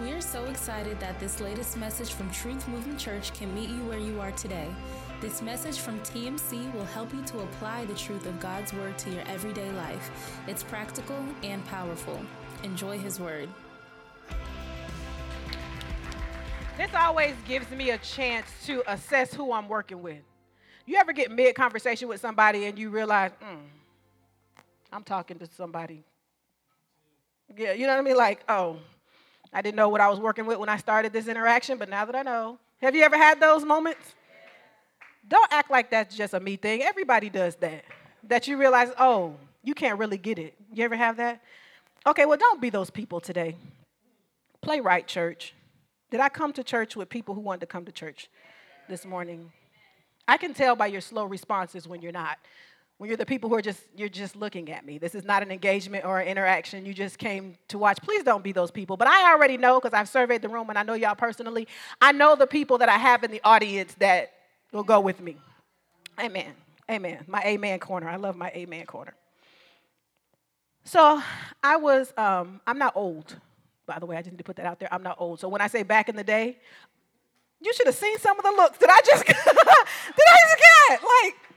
We are so excited that this latest message from Truth Movement Church can meet you where you are today. This message from TMC will help you to apply the truth of God's Word to your everyday life. It's practical and powerful. Enjoy His Word. This always gives me a chance to assess who I'm working with. You ever get mid conversation with somebody and you realize, mm, I'm talking to somebody. Yeah, you know what I mean? Like, oh, I didn't know what I was working with when I started this interaction, but now that I know. Have you ever had those moments? Don't act like that's just a me thing. Everybody does that. That you realize, oh, you can't really get it. You ever have that? Okay, well, don't be those people today. Play right, church. Did I come to church with people who wanted to come to church this morning? I can tell by your slow responses when you're not when you're the people who are just you're just looking at me. This is not an engagement or an interaction. You just came to watch. Please don't be those people. But i already know because i've surveyed the room and i know y'all personally. I know the people that i have in the audience that will go with me. Amen. Amen. My amen corner. I love my amen corner. So i was um, i'm not old by the way. I just need to put that out there. I'm not old. So when i say back in the day you should have seen some of the looks that i just did i just get like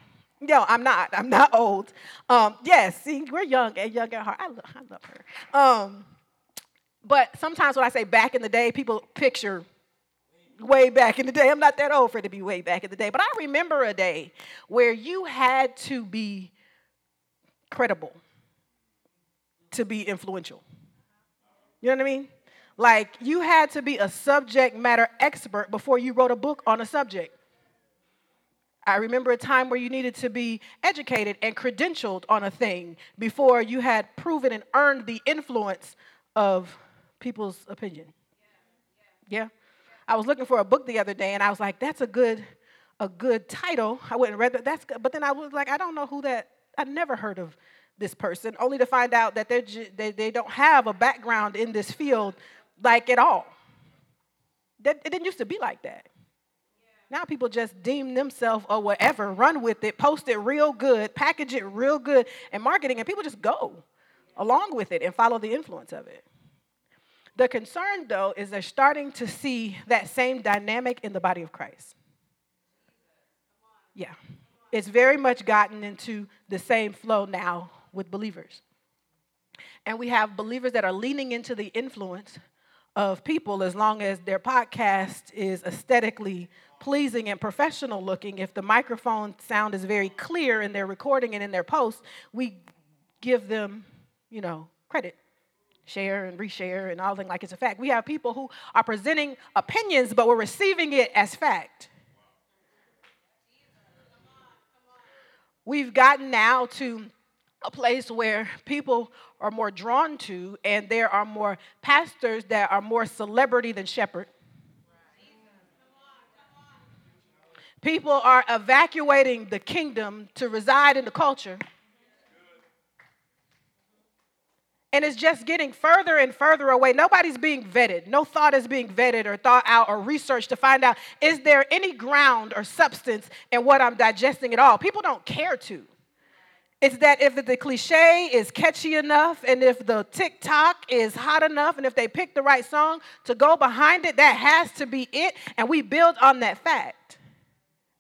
no, I'm not. I'm not old. Um, yes, see, we're young and young at heart. I, I love her. Um, but sometimes when I say back in the day, people picture way back in the day. I'm not that old for it to be way back in the day. But I remember a day where you had to be credible to be influential. You know what I mean? Like you had to be a subject matter expert before you wrote a book on a subject. I remember a time where you needed to be educated and credentialed on a thing before you had proven and earned the influence of people's opinion. Yeah. I was looking for a book the other day and I was like, that's a good a good title. I wouldn't read that. That's good. But then I was like, I don't know who that I'd never heard of this person, only to find out that they're, they, they don't have a background in this field like at all. That, it didn't used to be like that. Now people just deem themselves or whatever, run with it, post it real good, package it real good, and marketing, and people just go along with it and follow the influence of it. The concern, though, is they're starting to see that same dynamic in the body of Christ. Yeah. It's very much gotten into the same flow now with believers. And we have believers that are leaning into the influence of people as long as their podcast is aesthetically pleasing and professional looking, if the microphone sound is very clear in their recording and in their post, we give them, you know, credit. Share and reshare and all things like it's a fact. We have people who are presenting opinions, but we're receiving it as fact. We've gotten now to a place where people are more drawn to, and there are more pastors that are more celebrity than shepherd. People are evacuating the kingdom to reside in the culture. And it's just getting further and further away. Nobody's being vetted. No thought is being vetted or thought out or researched to find out is there any ground or substance in what I'm digesting at all? People don't care to. It's that if the cliche is catchy enough and if the TikTok is hot enough and if they pick the right song to go behind it, that has to be it. And we build on that fact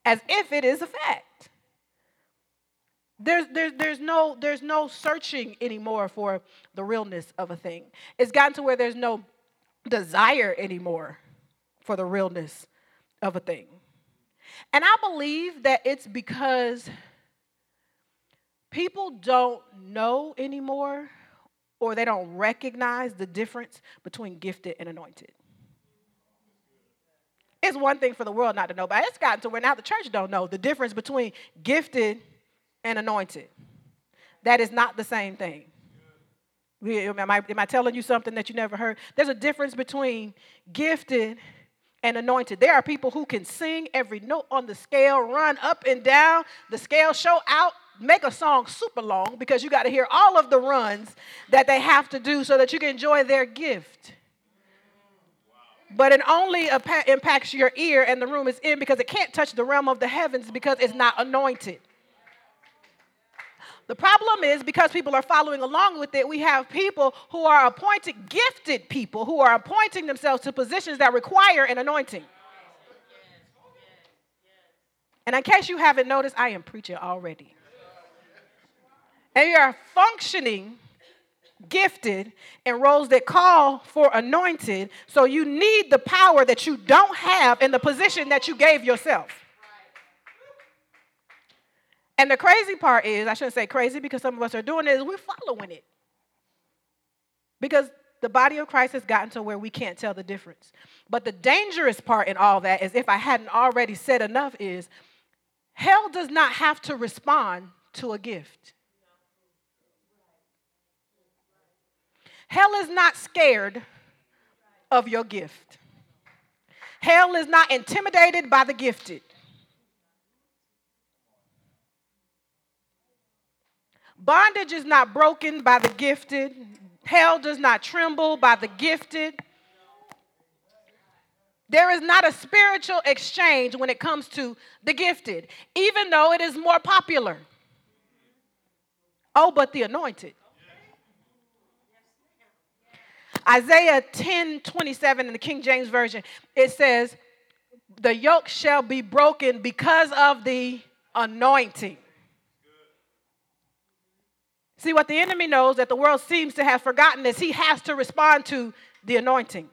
as if it is a fact. There's, there's, there's, no, there's no searching anymore for the realness of a thing. It's gotten to where there's no desire anymore for the realness of a thing. And I believe that it's because people don't know anymore or they don't recognize the difference between gifted and anointed. It's one thing for the world not to know, but it's gotten to where now the church don't know the difference between gifted and anointed. That is not the same thing. Am I, am I telling you something that you never heard? There's a difference between gifted and anointed. There are people who can sing every note on the scale, run up and down the scale, show out, make a song super long because you got to hear all of the runs that they have to do so that you can enjoy their gift but it only impacts your ear and the room is in because it can't touch the realm of the heavens because it's not anointed. The problem is because people are following along with it, we have people who are appointed, gifted people who are appointing themselves to positions that require an anointing. And in case you haven't noticed, I am preaching already. And you are functioning gifted in roles that call for anointed. So you need the power that you don't have in the position that you gave yourself. And the crazy part is, I shouldn't say crazy because some of us are doing it, is we're following it. Because the body of Christ has gotten to where we can't tell the difference. But the dangerous part in all that is, if I hadn't already said enough, is hell does not have to respond to a gift. Hell is not scared of your gift. Hell is not intimidated by the gifted. Bondage is not broken by the gifted. Hell does not tremble by the gifted. There is not a spiritual exchange when it comes to the gifted, even though it is more popular. Oh, but the anointed. Isaiah 10 27 in the King James Version, it says, The yoke shall be broken because of the anointing. See, what the enemy knows that the world seems to have forgotten is he has to respond to the anointing.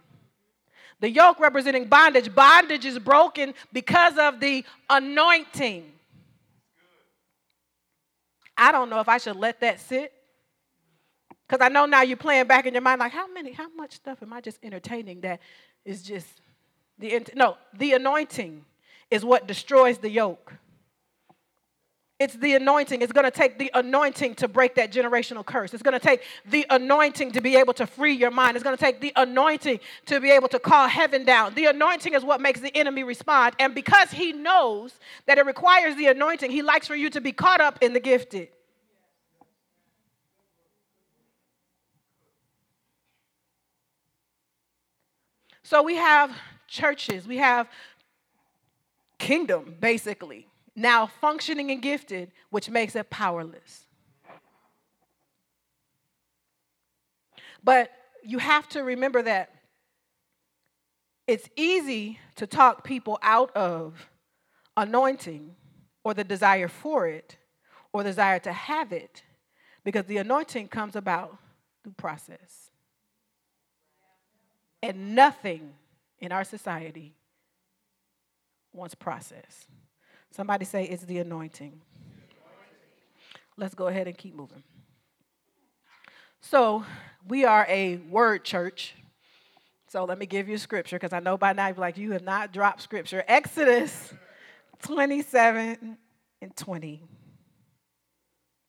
The yoke representing bondage, bondage is broken because of the anointing. I don't know if I should let that sit. Because I know now you're playing back in your mind, like, how many, how much stuff am I just entertaining that is just the, no, the anointing is what destroys the yoke. It's the anointing. It's going to take the anointing to break that generational curse. It's going to take the anointing to be able to free your mind. It's going to take the anointing to be able to call heaven down. The anointing is what makes the enemy respond. And because he knows that it requires the anointing, he likes for you to be caught up in the gifted. So we have churches, we have kingdom, basically now functioning and gifted, which makes it powerless. But you have to remember that it's easy to talk people out of anointing or the desire for it or desire to have it because the anointing comes about through process. And nothing in our society wants process. Somebody say it's the anointing. Let's go ahead and keep moving. So, we are a word church. So, let me give you scripture because I know by now you're like, you have not dropped scripture. Exodus 27 and 20.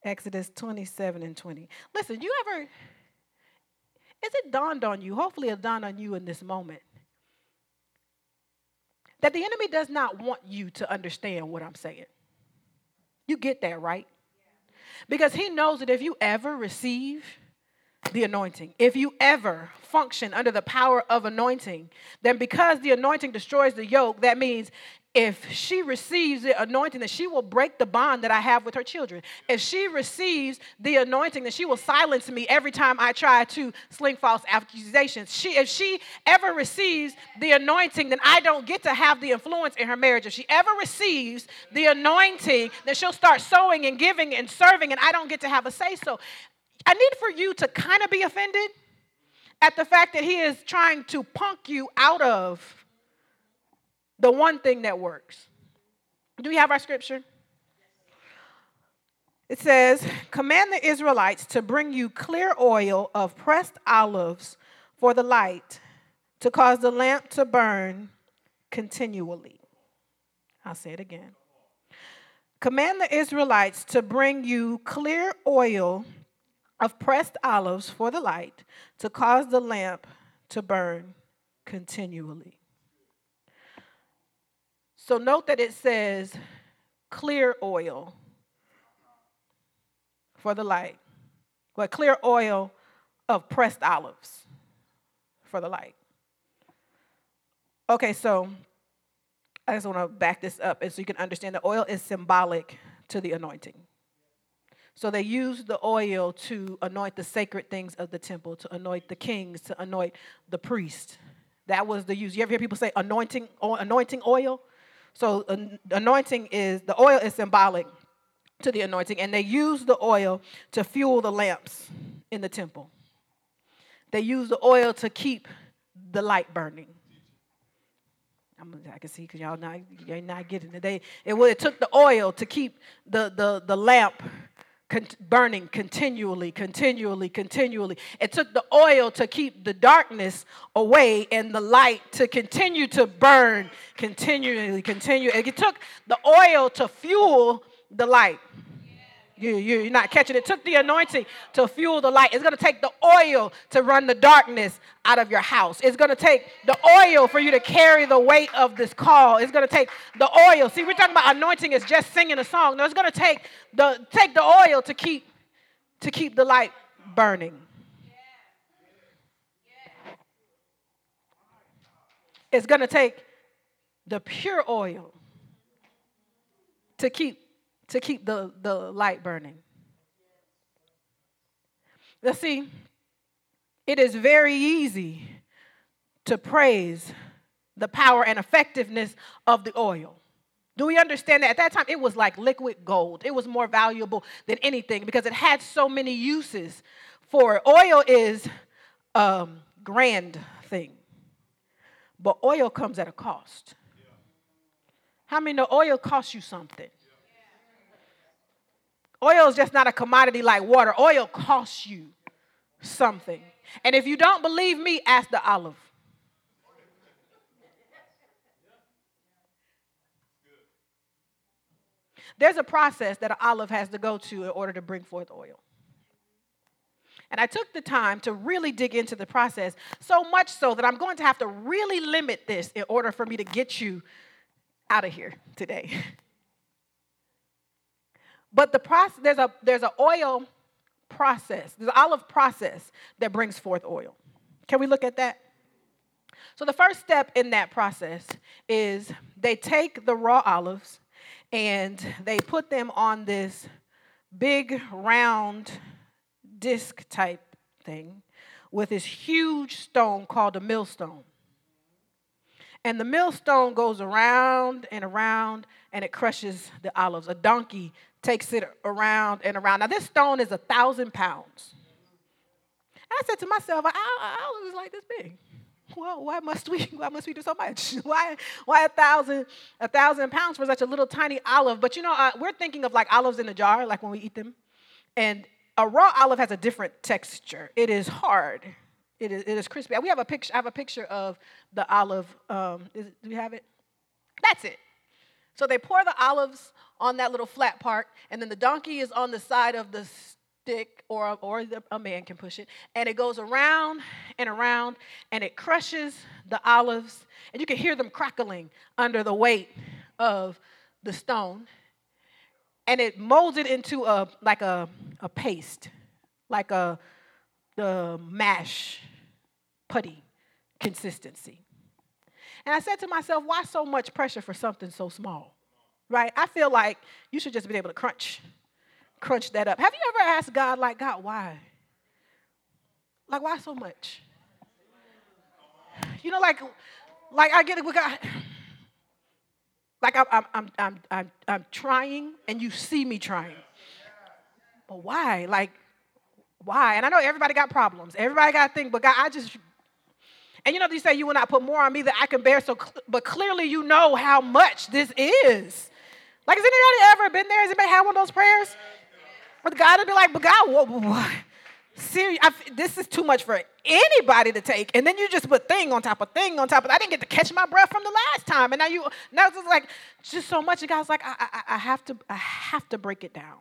Exodus 27 and 20. Listen, you ever, is it dawned on you? Hopefully, it dawned on you in this moment that the enemy does not want you to understand what I'm saying. You get that, right? Because he knows that if you ever receive the anointing, if you ever function under the power of anointing, then because the anointing destroys the yoke, that means if she receives the anointing, that she will break the bond that I have with her children. If she receives the anointing, that she will silence me every time I try to sling false accusations. She, if she ever receives the anointing, then I don't get to have the influence in her marriage. If she ever receives the anointing, then she'll start sowing and giving and serving, and I don't get to have a say so. I need for you to kind of be offended at the fact that he is trying to punk you out of the one thing that works. Do we have our scripture? It says, Command the Israelites to bring you clear oil of pressed olives for the light, to cause the lamp to burn continually. I'll say it again. Command the Israelites to bring you clear oil of pressed olives for the light, to cause the lamp to burn continually. So note that it says clear oil for the light, but clear oil of pressed olives for the light. Okay, so I just want to back this up and so you can understand the oil is symbolic to the anointing. So they used the oil to anoint the sacred things of the temple, to anoint the kings, to anoint the priest. That was the use. You ever hear people say anointing, anointing oil? So anointing is the oil is symbolic to the anointing, and they use the oil to fuel the lamps in the temple. They use the oil to keep the light burning. I'm, i can see because y'all not you're not getting it. They it, it took the oil to keep the the the lamp con- burning continually, continually, continually. It took the oil to keep the darkness away and the light to continue to burn continually, continue. It took the oil to fuel the light. You, you, are not catching it. It took the anointing to fuel the light. It's going to take the oil to run the darkness out of your house. It's going to take the oil for you to carry the weight of this call. It's going to take the oil. See, we're talking about anointing is just singing a song. No, it's going to take the take the oil to keep to keep the light burning. It's going to take the pure oil to keep to keep the, the light burning. Let's see, it is very easy to praise the power and effectiveness of the oil. Do we understand that? At that time, it was like liquid gold. It was more valuable than anything because it had so many uses for. Oil is a grand thing, but oil comes at a cost. How many know oil costs you something? Oil is just not a commodity like water. Oil costs you something. And if you don't believe me, ask the olive. There's a process that an olive has to go to in order to bring forth oil. And I took the time to really dig into the process, so much so that I'm going to have to really limit this in order for me to get you out of here today. But the process, there's a there's an oil process, there's an olive process that brings forth oil. Can we look at that? So the first step in that process is they take the raw olives and they put them on this big round disc type thing with this huge stone called a millstone. And the millstone goes around and around and it crushes the olives. A donkey takes it around and around. Now, this stone is a thousand pounds. And I said to myself, I, was like this big. Well, why must we? Why must we do so much? Why? Why a thousand? A thousand pounds for such a little tiny olive? But you know, uh, we're thinking of like olives in a jar, like when we eat them, and a raw olive has a different texture. It is hard. It is, it is crispy. We have a picture. I have a picture of the olive. Um, is, do we have it? That's it. So they pour the olives on that little flat part, and then the donkey is on the side of the stick, or, or the, a man can push it, and it goes around and around, and it crushes the olives, and you can hear them crackling under the weight of the stone, and it molds it into a like a, a paste, like a the mash putty consistency. And I said to myself, why so much pressure for something so small? Right? I feel like you should just be able to crunch, crunch that up. Have you ever asked God, like, God, why? Like, why so much? You know, like, like I get it with God. Like I'm, I'm, I'm, I'm, I'm, I'm trying, and you see me trying. But why? Like, why? And I know everybody got problems. Everybody got things, but God, I just and you know, you say you will not put more on me that I can bear. So, but clearly, you know how much this is. Like, has anybody ever been there? Has anybody had one of those prayers? With God to be like, but God, what? what? This is too much for anybody to take. And then you just put thing on top of thing on top of. I didn't get to catch my breath from the last time, and now you now it's like just so much. And God's like, I, I, I have to, I have to break it down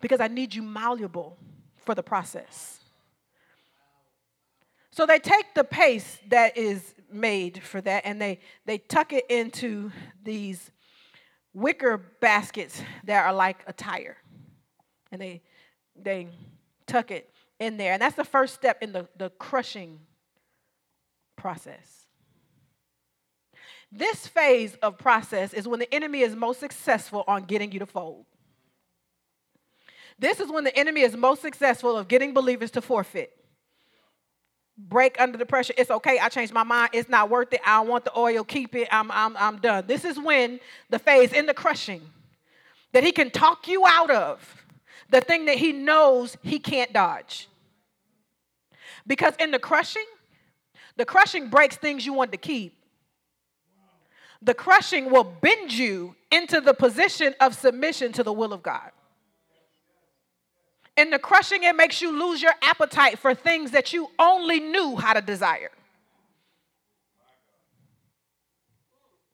because I need you malleable for the process. So they take the paste that is made for that and they, they tuck it into these wicker baskets that are like a tire. And they, they tuck it in there. And that's the first step in the, the crushing process. This phase of process is when the enemy is most successful on getting you to fold. This is when the enemy is most successful of getting believers to forfeit. Break under the pressure. It's okay. I changed my mind. It's not worth it. I don't want the oil. Keep it. I'm, I'm, I'm done. This is when the phase in the crushing that he can talk you out of the thing that he knows he can't dodge. Because in the crushing, the crushing breaks things you want to keep. The crushing will bend you into the position of submission to the will of God. In the crushing, it makes you lose your appetite for things that you only knew how to desire.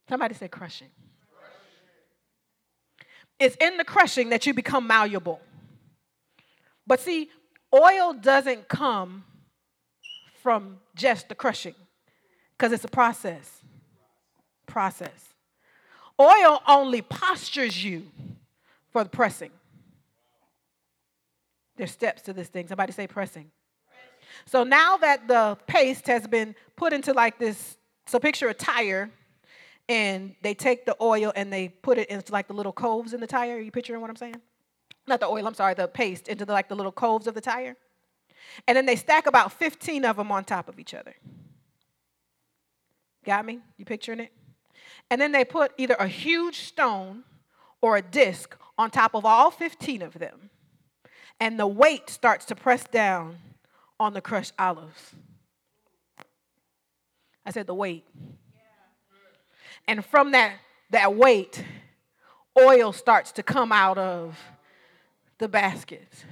Somebody say crushing. It's in the crushing that you become malleable. But see, oil doesn't come from just the crushing because it's a process. Process. Oil only postures you for the pressing. There's steps to this thing. Somebody say pressing. So now that the paste has been put into like this, so picture a tire, and they take the oil and they put it into like the little coves in the tire. Are you picturing what I'm saying? Not the oil, I'm sorry, the paste into the, like the little coves of the tire. And then they stack about 15 of them on top of each other. Got me? You picturing it? And then they put either a huge stone or a disc on top of all 15 of them and the weight starts to press down on the crushed olives. I said the weight. And from that, that weight, oil starts to come out of the baskets.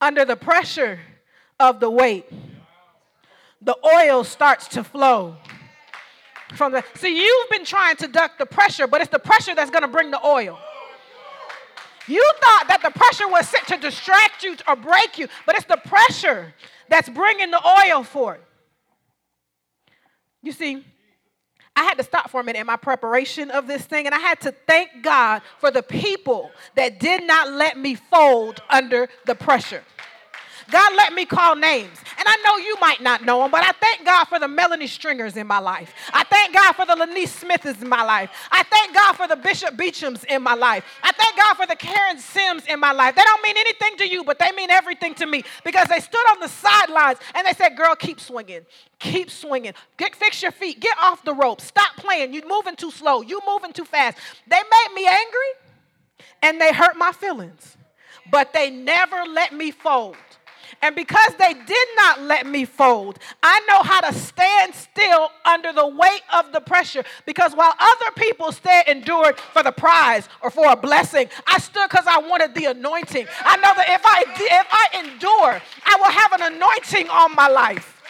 Under the pressure of the weight, the oil starts to flow from the see you've been trying to duck the pressure but it's the pressure that's going to bring the oil you thought that the pressure was set to distract you or break you, but it's the pressure that's bringing the oil forth. You see, I had to stop for a minute in my preparation of this thing, and I had to thank God for the people that did not let me fold under the pressure. God let me call names. And I know you might not know them, but I thank God for the Melanie Stringers in my life. I thank God for the Lanice Smiths in my life. I thank God for the Bishop Beechams in my life. I thank God for the Karen Sims in my life. They don't mean anything to you, but they mean everything to me because they stood on the sidelines and they said, Girl, keep swinging. Keep swinging. Get, fix your feet. Get off the rope. Stop playing. You're moving too slow. You're moving too fast. They made me angry and they hurt my feelings, but they never let me fold. And because they did not let me fold, I know how to stand still under the weight of the pressure. Because while other people stayed endured for the prize or for a blessing, I stood because I wanted the anointing. I know that if I if I endure, I will have an anointing on my life.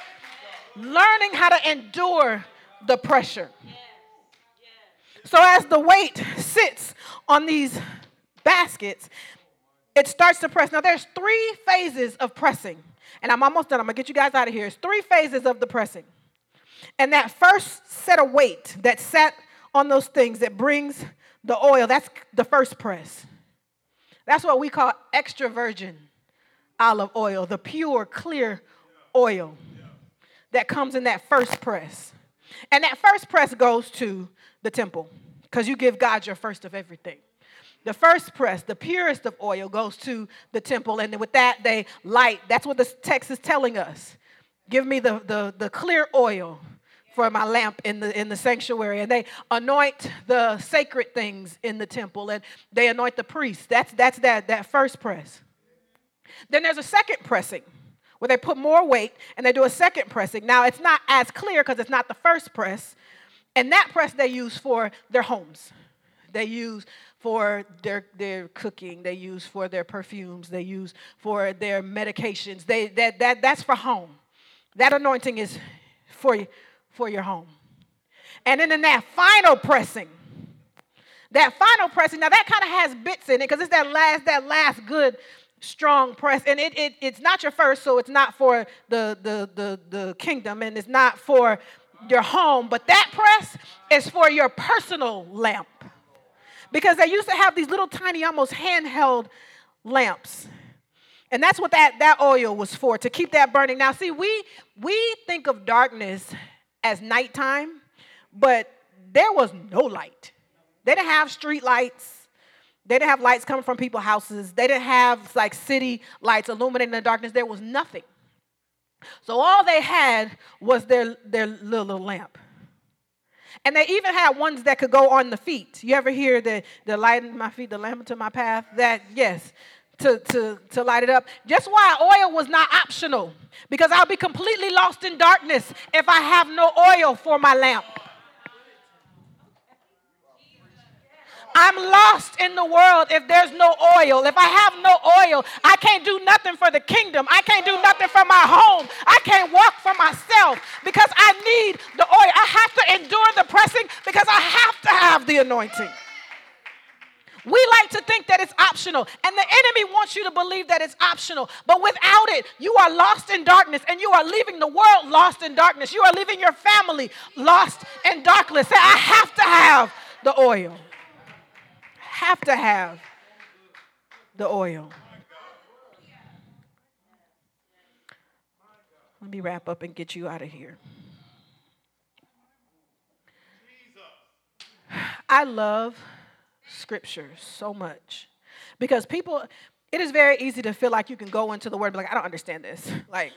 Learning how to endure the pressure. So as the weight sits on these baskets, it starts to press. Now, there's three phases of pressing, and I'm almost done. I'm gonna get you guys out of here. It's three phases of the pressing. And that first set of weight that sat on those things that brings the oil, that's the first press. That's what we call extra virgin olive oil, the pure, clear oil that comes in that first press. And that first press goes to the temple because you give God your first of everything. The first press, the purest of oil, goes to the temple, and with that they light. That's what the text is telling us. Give me the, the, the clear oil for my lamp in the in the sanctuary. And they anoint the sacred things in the temple and they anoint the priests that's that's that that first press. Then there's a second pressing where they put more weight and they do a second pressing. Now it's not as clear because it's not the first press. And that press they use for their homes. They use for their, their cooking, they use for their perfumes, they use for their medications. They, that, that, that's for home. That anointing is for, for your home. And then in that final pressing, that final pressing, now that kind of has bits in it because it's that last, that last good strong press and it, it, it's not your first so it's not for the, the, the, the kingdom and it's not for your home but that press is for your personal lamp because they used to have these little tiny, almost handheld lamps. And that's what that, that oil was for, to keep that burning. Now, see, we, we think of darkness as nighttime, but there was no light. They didn't have street lights. They didn't have lights coming from people's houses. They didn't have like city lights illuminating the darkness. There was nothing. So all they had was their, their little lamp. And they even had ones that could go on the feet. You ever hear the, the light in my feet, the lamp to my path? That, yes, to, to, to light it up. Just why oil was not optional. Because I'll be completely lost in darkness if I have no oil for my lamp. I'm lost in the world if there's no oil. If I have no oil, I can't do nothing for the kingdom. I can't do nothing for my home. I can't walk for myself because I need the oil. I have to endure the pressing because I have to have the anointing. We like to think that it's optional, and the enemy wants you to believe that it's optional. But without it, you are lost in darkness, and you are leaving the world lost in darkness. You are leaving your family lost in darkness. Say, I have to have the oil have to have the oil. Let me wrap up and get you out of here. I love scripture so much because people, it is very easy to feel like you can go into the word and be like, I don't understand this. Like,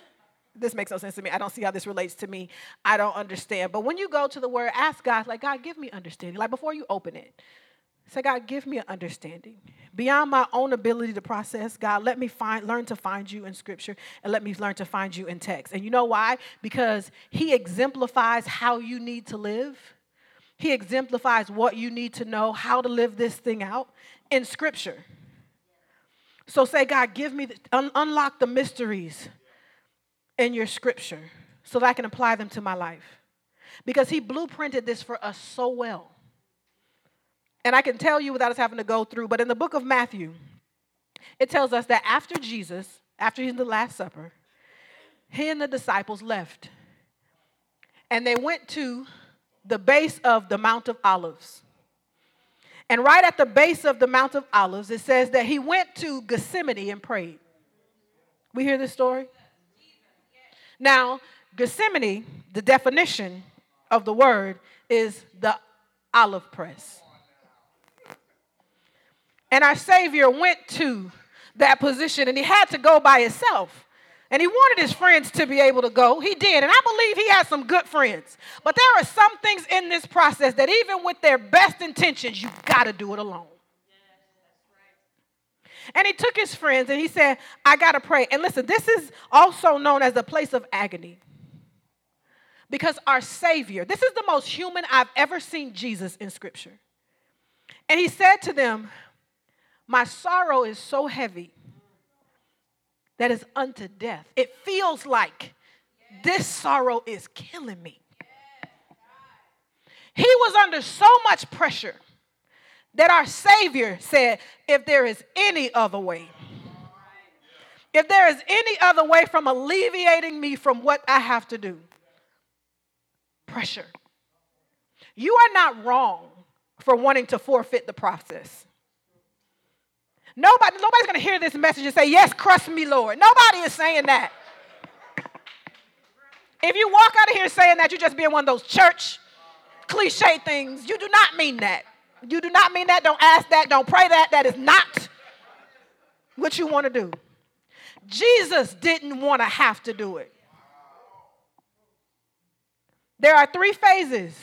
this makes no sense to me. I don't see how this relates to me. I don't understand. But when you go to the word, ask God, like, God, give me understanding. Like, before you open it, Say, God, give me an understanding. Beyond my own ability to process, God, let me find, learn to find you in scripture and let me learn to find you in text. And you know why? Because he exemplifies how you need to live. He exemplifies what you need to know, how to live this thing out in scripture. So say, God, give me, the, un- unlock the mysteries in your scripture so that I can apply them to my life. Because he blueprinted this for us so well. And I can tell you without us having to go through, but in the book of Matthew, it tells us that after Jesus, after he's in the Last Supper, he and the disciples left. And they went to the base of the Mount of Olives. And right at the base of the Mount of Olives, it says that he went to Gethsemane and prayed. We hear this story? Now, Gethsemane, the definition of the word is the olive press. And our Savior went to that position and he had to go by himself. And he wanted his friends to be able to go. He did. And I believe he had some good friends. But there are some things in this process that, even with their best intentions, you got to do it alone. And he took his friends and he said, I got to pray. And listen, this is also known as the place of agony. Because our Savior, this is the most human I've ever seen Jesus in Scripture. And he said to them, my sorrow is so heavy that is unto death. It feels like this sorrow is killing me. He was under so much pressure that our Savior said, If there is any other way, if there is any other way from alleviating me from what I have to do, pressure. You are not wrong for wanting to forfeit the process. Nobody, nobody's going to hear this message and say, Yes, crush me, Lord. Nobody is saying that. If you walk out of here saying that, you're just being one of those church cliche things. You do not mean that. You do not mean that. Don't ask that. Don't pray that. That is not what you want to do. Jesus didn't want to have to do it. There are three phases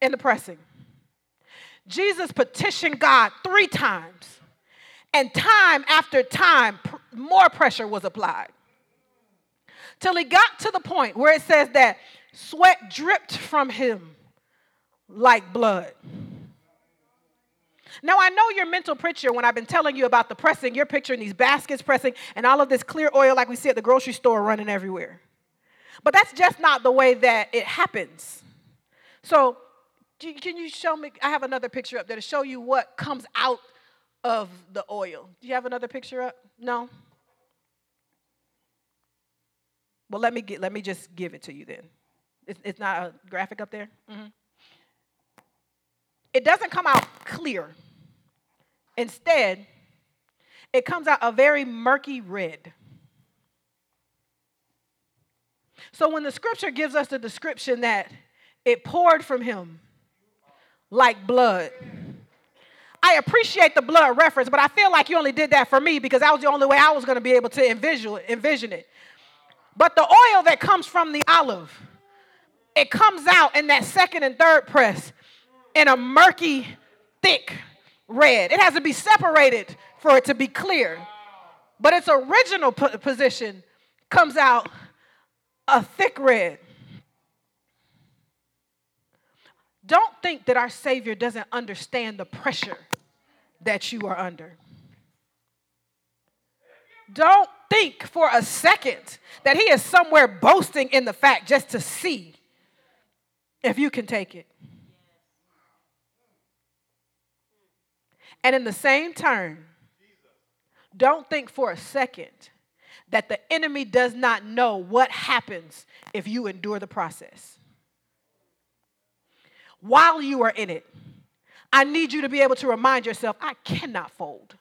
in the pressing. Jesus petitioned God three times and time after time, pr- more pressure was applied. Till he got to the point where it says that sweat dripped from him like blood. Now, I know your mental picture when I've been telling you about the pressing, you're picturing these baskets pressing and all of this clear oil like we see at the grocery store running everywhere. But that's just not the way that it happens. So, can you show me? I have another picture up there to show you what comes out of the oil. Do you have another picture up? No? Well, let me get, let me just give it to you then. It's, it's not a graphic up there. Mm-hmm. It doesn't come out clear. Instead, it comes out a very murky red. So when the scripture gives us the description that it poured from him like blood. I appreciate the blood reference, but I feel like you only did that for me because that was the only way I was going to be able to envision, it. But the oil that comes from the olive, it comes out in that second and third press in a murky, thick red. It has to be separated for it to be clear. But its original position comes out a thick red. Don't think that our Savior doesn't understand the pressure that you are under. Don't think for a second that He is somewhere boasting in the fact just to see if you can take it. And in the same turn, don't think for a second that the enemy does not know what happens if you endure the process. While you are in it, I need you to be able to remind yourself I cannot fold.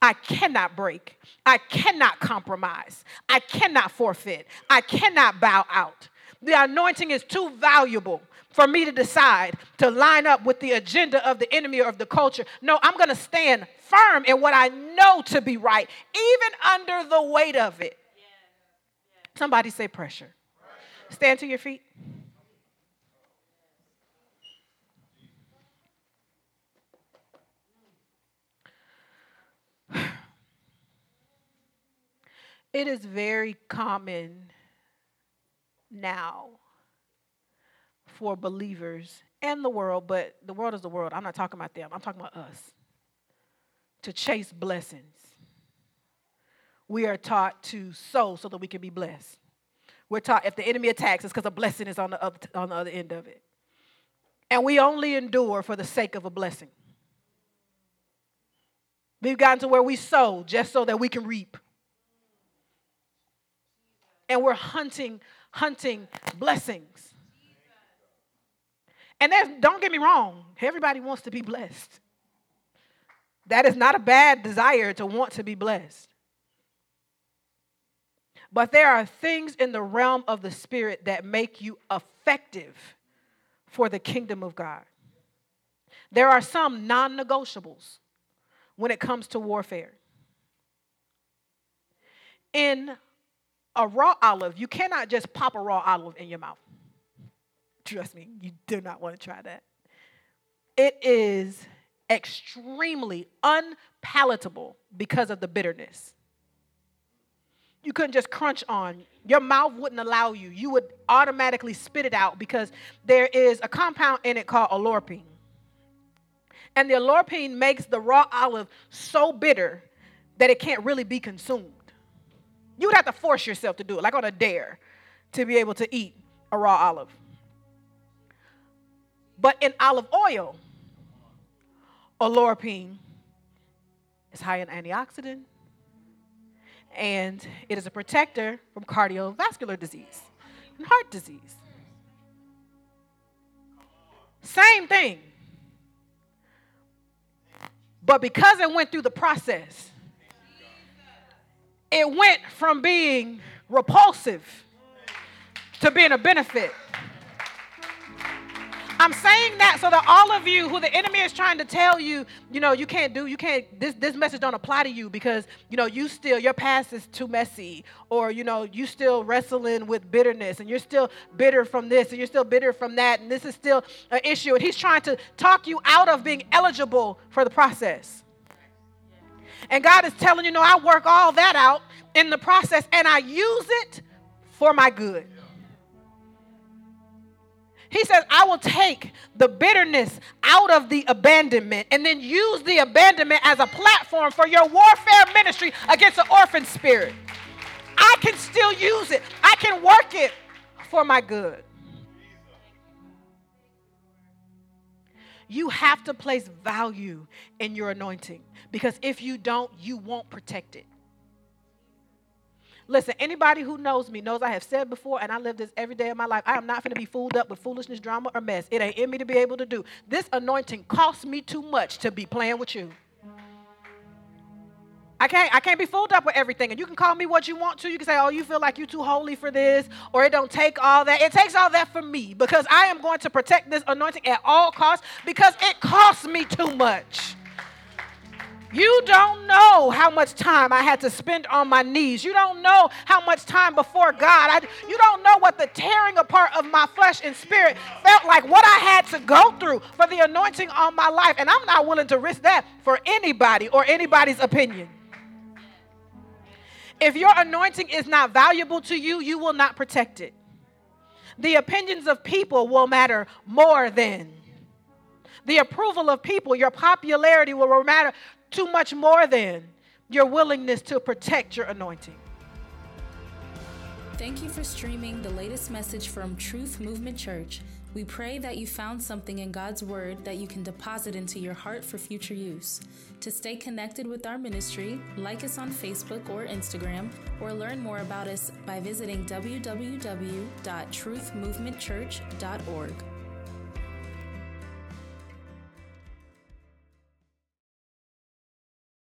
I cannot break. I cannot compromise. I cannot forfeit. I cannot bow out. The anointing is too valuable for me to decide to line up with the agenda of the enemy or of the culture. No, I'm going to stand firm in what I know to be right, even under the weight of it. Somebody say pressure. Stand to your feet. It is very common now for believers and the world, but the world is the world. I'm not talking about them, I'm talking about us. To chase blessings. We are taught to sow so that we can be blessed. We're taught if the enemy attacks, it's because a blessing is on the, other, on the other end of it. And we only endure for the sake of a blessing. We've gotten to where we sow just so that we can reap. And we're hunting, hunting blessings. And there's, don't get me wrong, everybody wants to be blessed. That is not a bad desire to want to be blessed. But there are things in the realm of the spirit that make you effective for the kingdom of God. There are some non negotiables when it comes to warfare. In a raw olive, you cannot just pop a raw olive in your mouth. Trust me, you do not want to try that. It is extremely unpalatable because of the bitterness. You couldn't just crunch on. Your mouth wouldn't allow you. You would automatically spit it out because there is a compound in it called oleuropein. And the oleuropein makes the raw olive so bitter that it can't really be consumed. You would have to force yourself to do it, like on a dare, to be able to eat a raw olive. But in olive oil, oleuropein is high in antioxidant and it is a protector from cardiovascular disease and heart disease. Same thing. But because it went through the process, it went from being repulsive to being a benefit. I'm saying that so that all of you who the enemy is trying to tell you, you know, you can't do, you can't, this, this message don't apply to you because, you know, you still, your past is too messy, or, you know, you still wrestling with bitterness, and you're still bitter from this, and you're still bitter from that, and this is still an issue. And he's trying to talk you out of being eligible for the process. And God is telling you, no, I work all that out in the process, and I use it for my good. He says, I will take the bitterness out of the abandonment and then use the abandonment as a platform for your warfare ministry against the orphan spirit. I can still use it, I can work it for my good. You have to place value in your anointing because if you don't, you won't protect it. Listen, anybody who knows me knows I have said before, and I live this every day of my life. I am not going to be fooled up with foolishness, drama, or mess. It ain't in me to be able to do. This anointing costs me too much to be playing with you. I can't, I can't be fooled up with everything. And you can call me what you want to. You can say, oh, you feel like you're too holy for this, or it don't take all that. It takes all that for me because I am going to protect this anointing at all costs because it costs me too much. You don't know how much time I had to spend on my knees. You don't know how much time before God. I, you don't know what the tearing apart of my flesh and spirit felt like, what I had to go through for the anointing on my life. And I'm not willing to risk that for anybody or anybody's opinion. If your anointing is not valuable to you, you will not protect it. The opinions of people will matter more than the approval of people, your popularity will matter too much more than your willingness to protect your anointing. Thank you for streaming the latest message from Truth Movement Church. We pray that you found something in God's Word that you can deposit into your heart for future use. To stay connected with our ministry, like us on Facebook or Instagram, or learn more about us by visiting www.truthmovementchurch.org.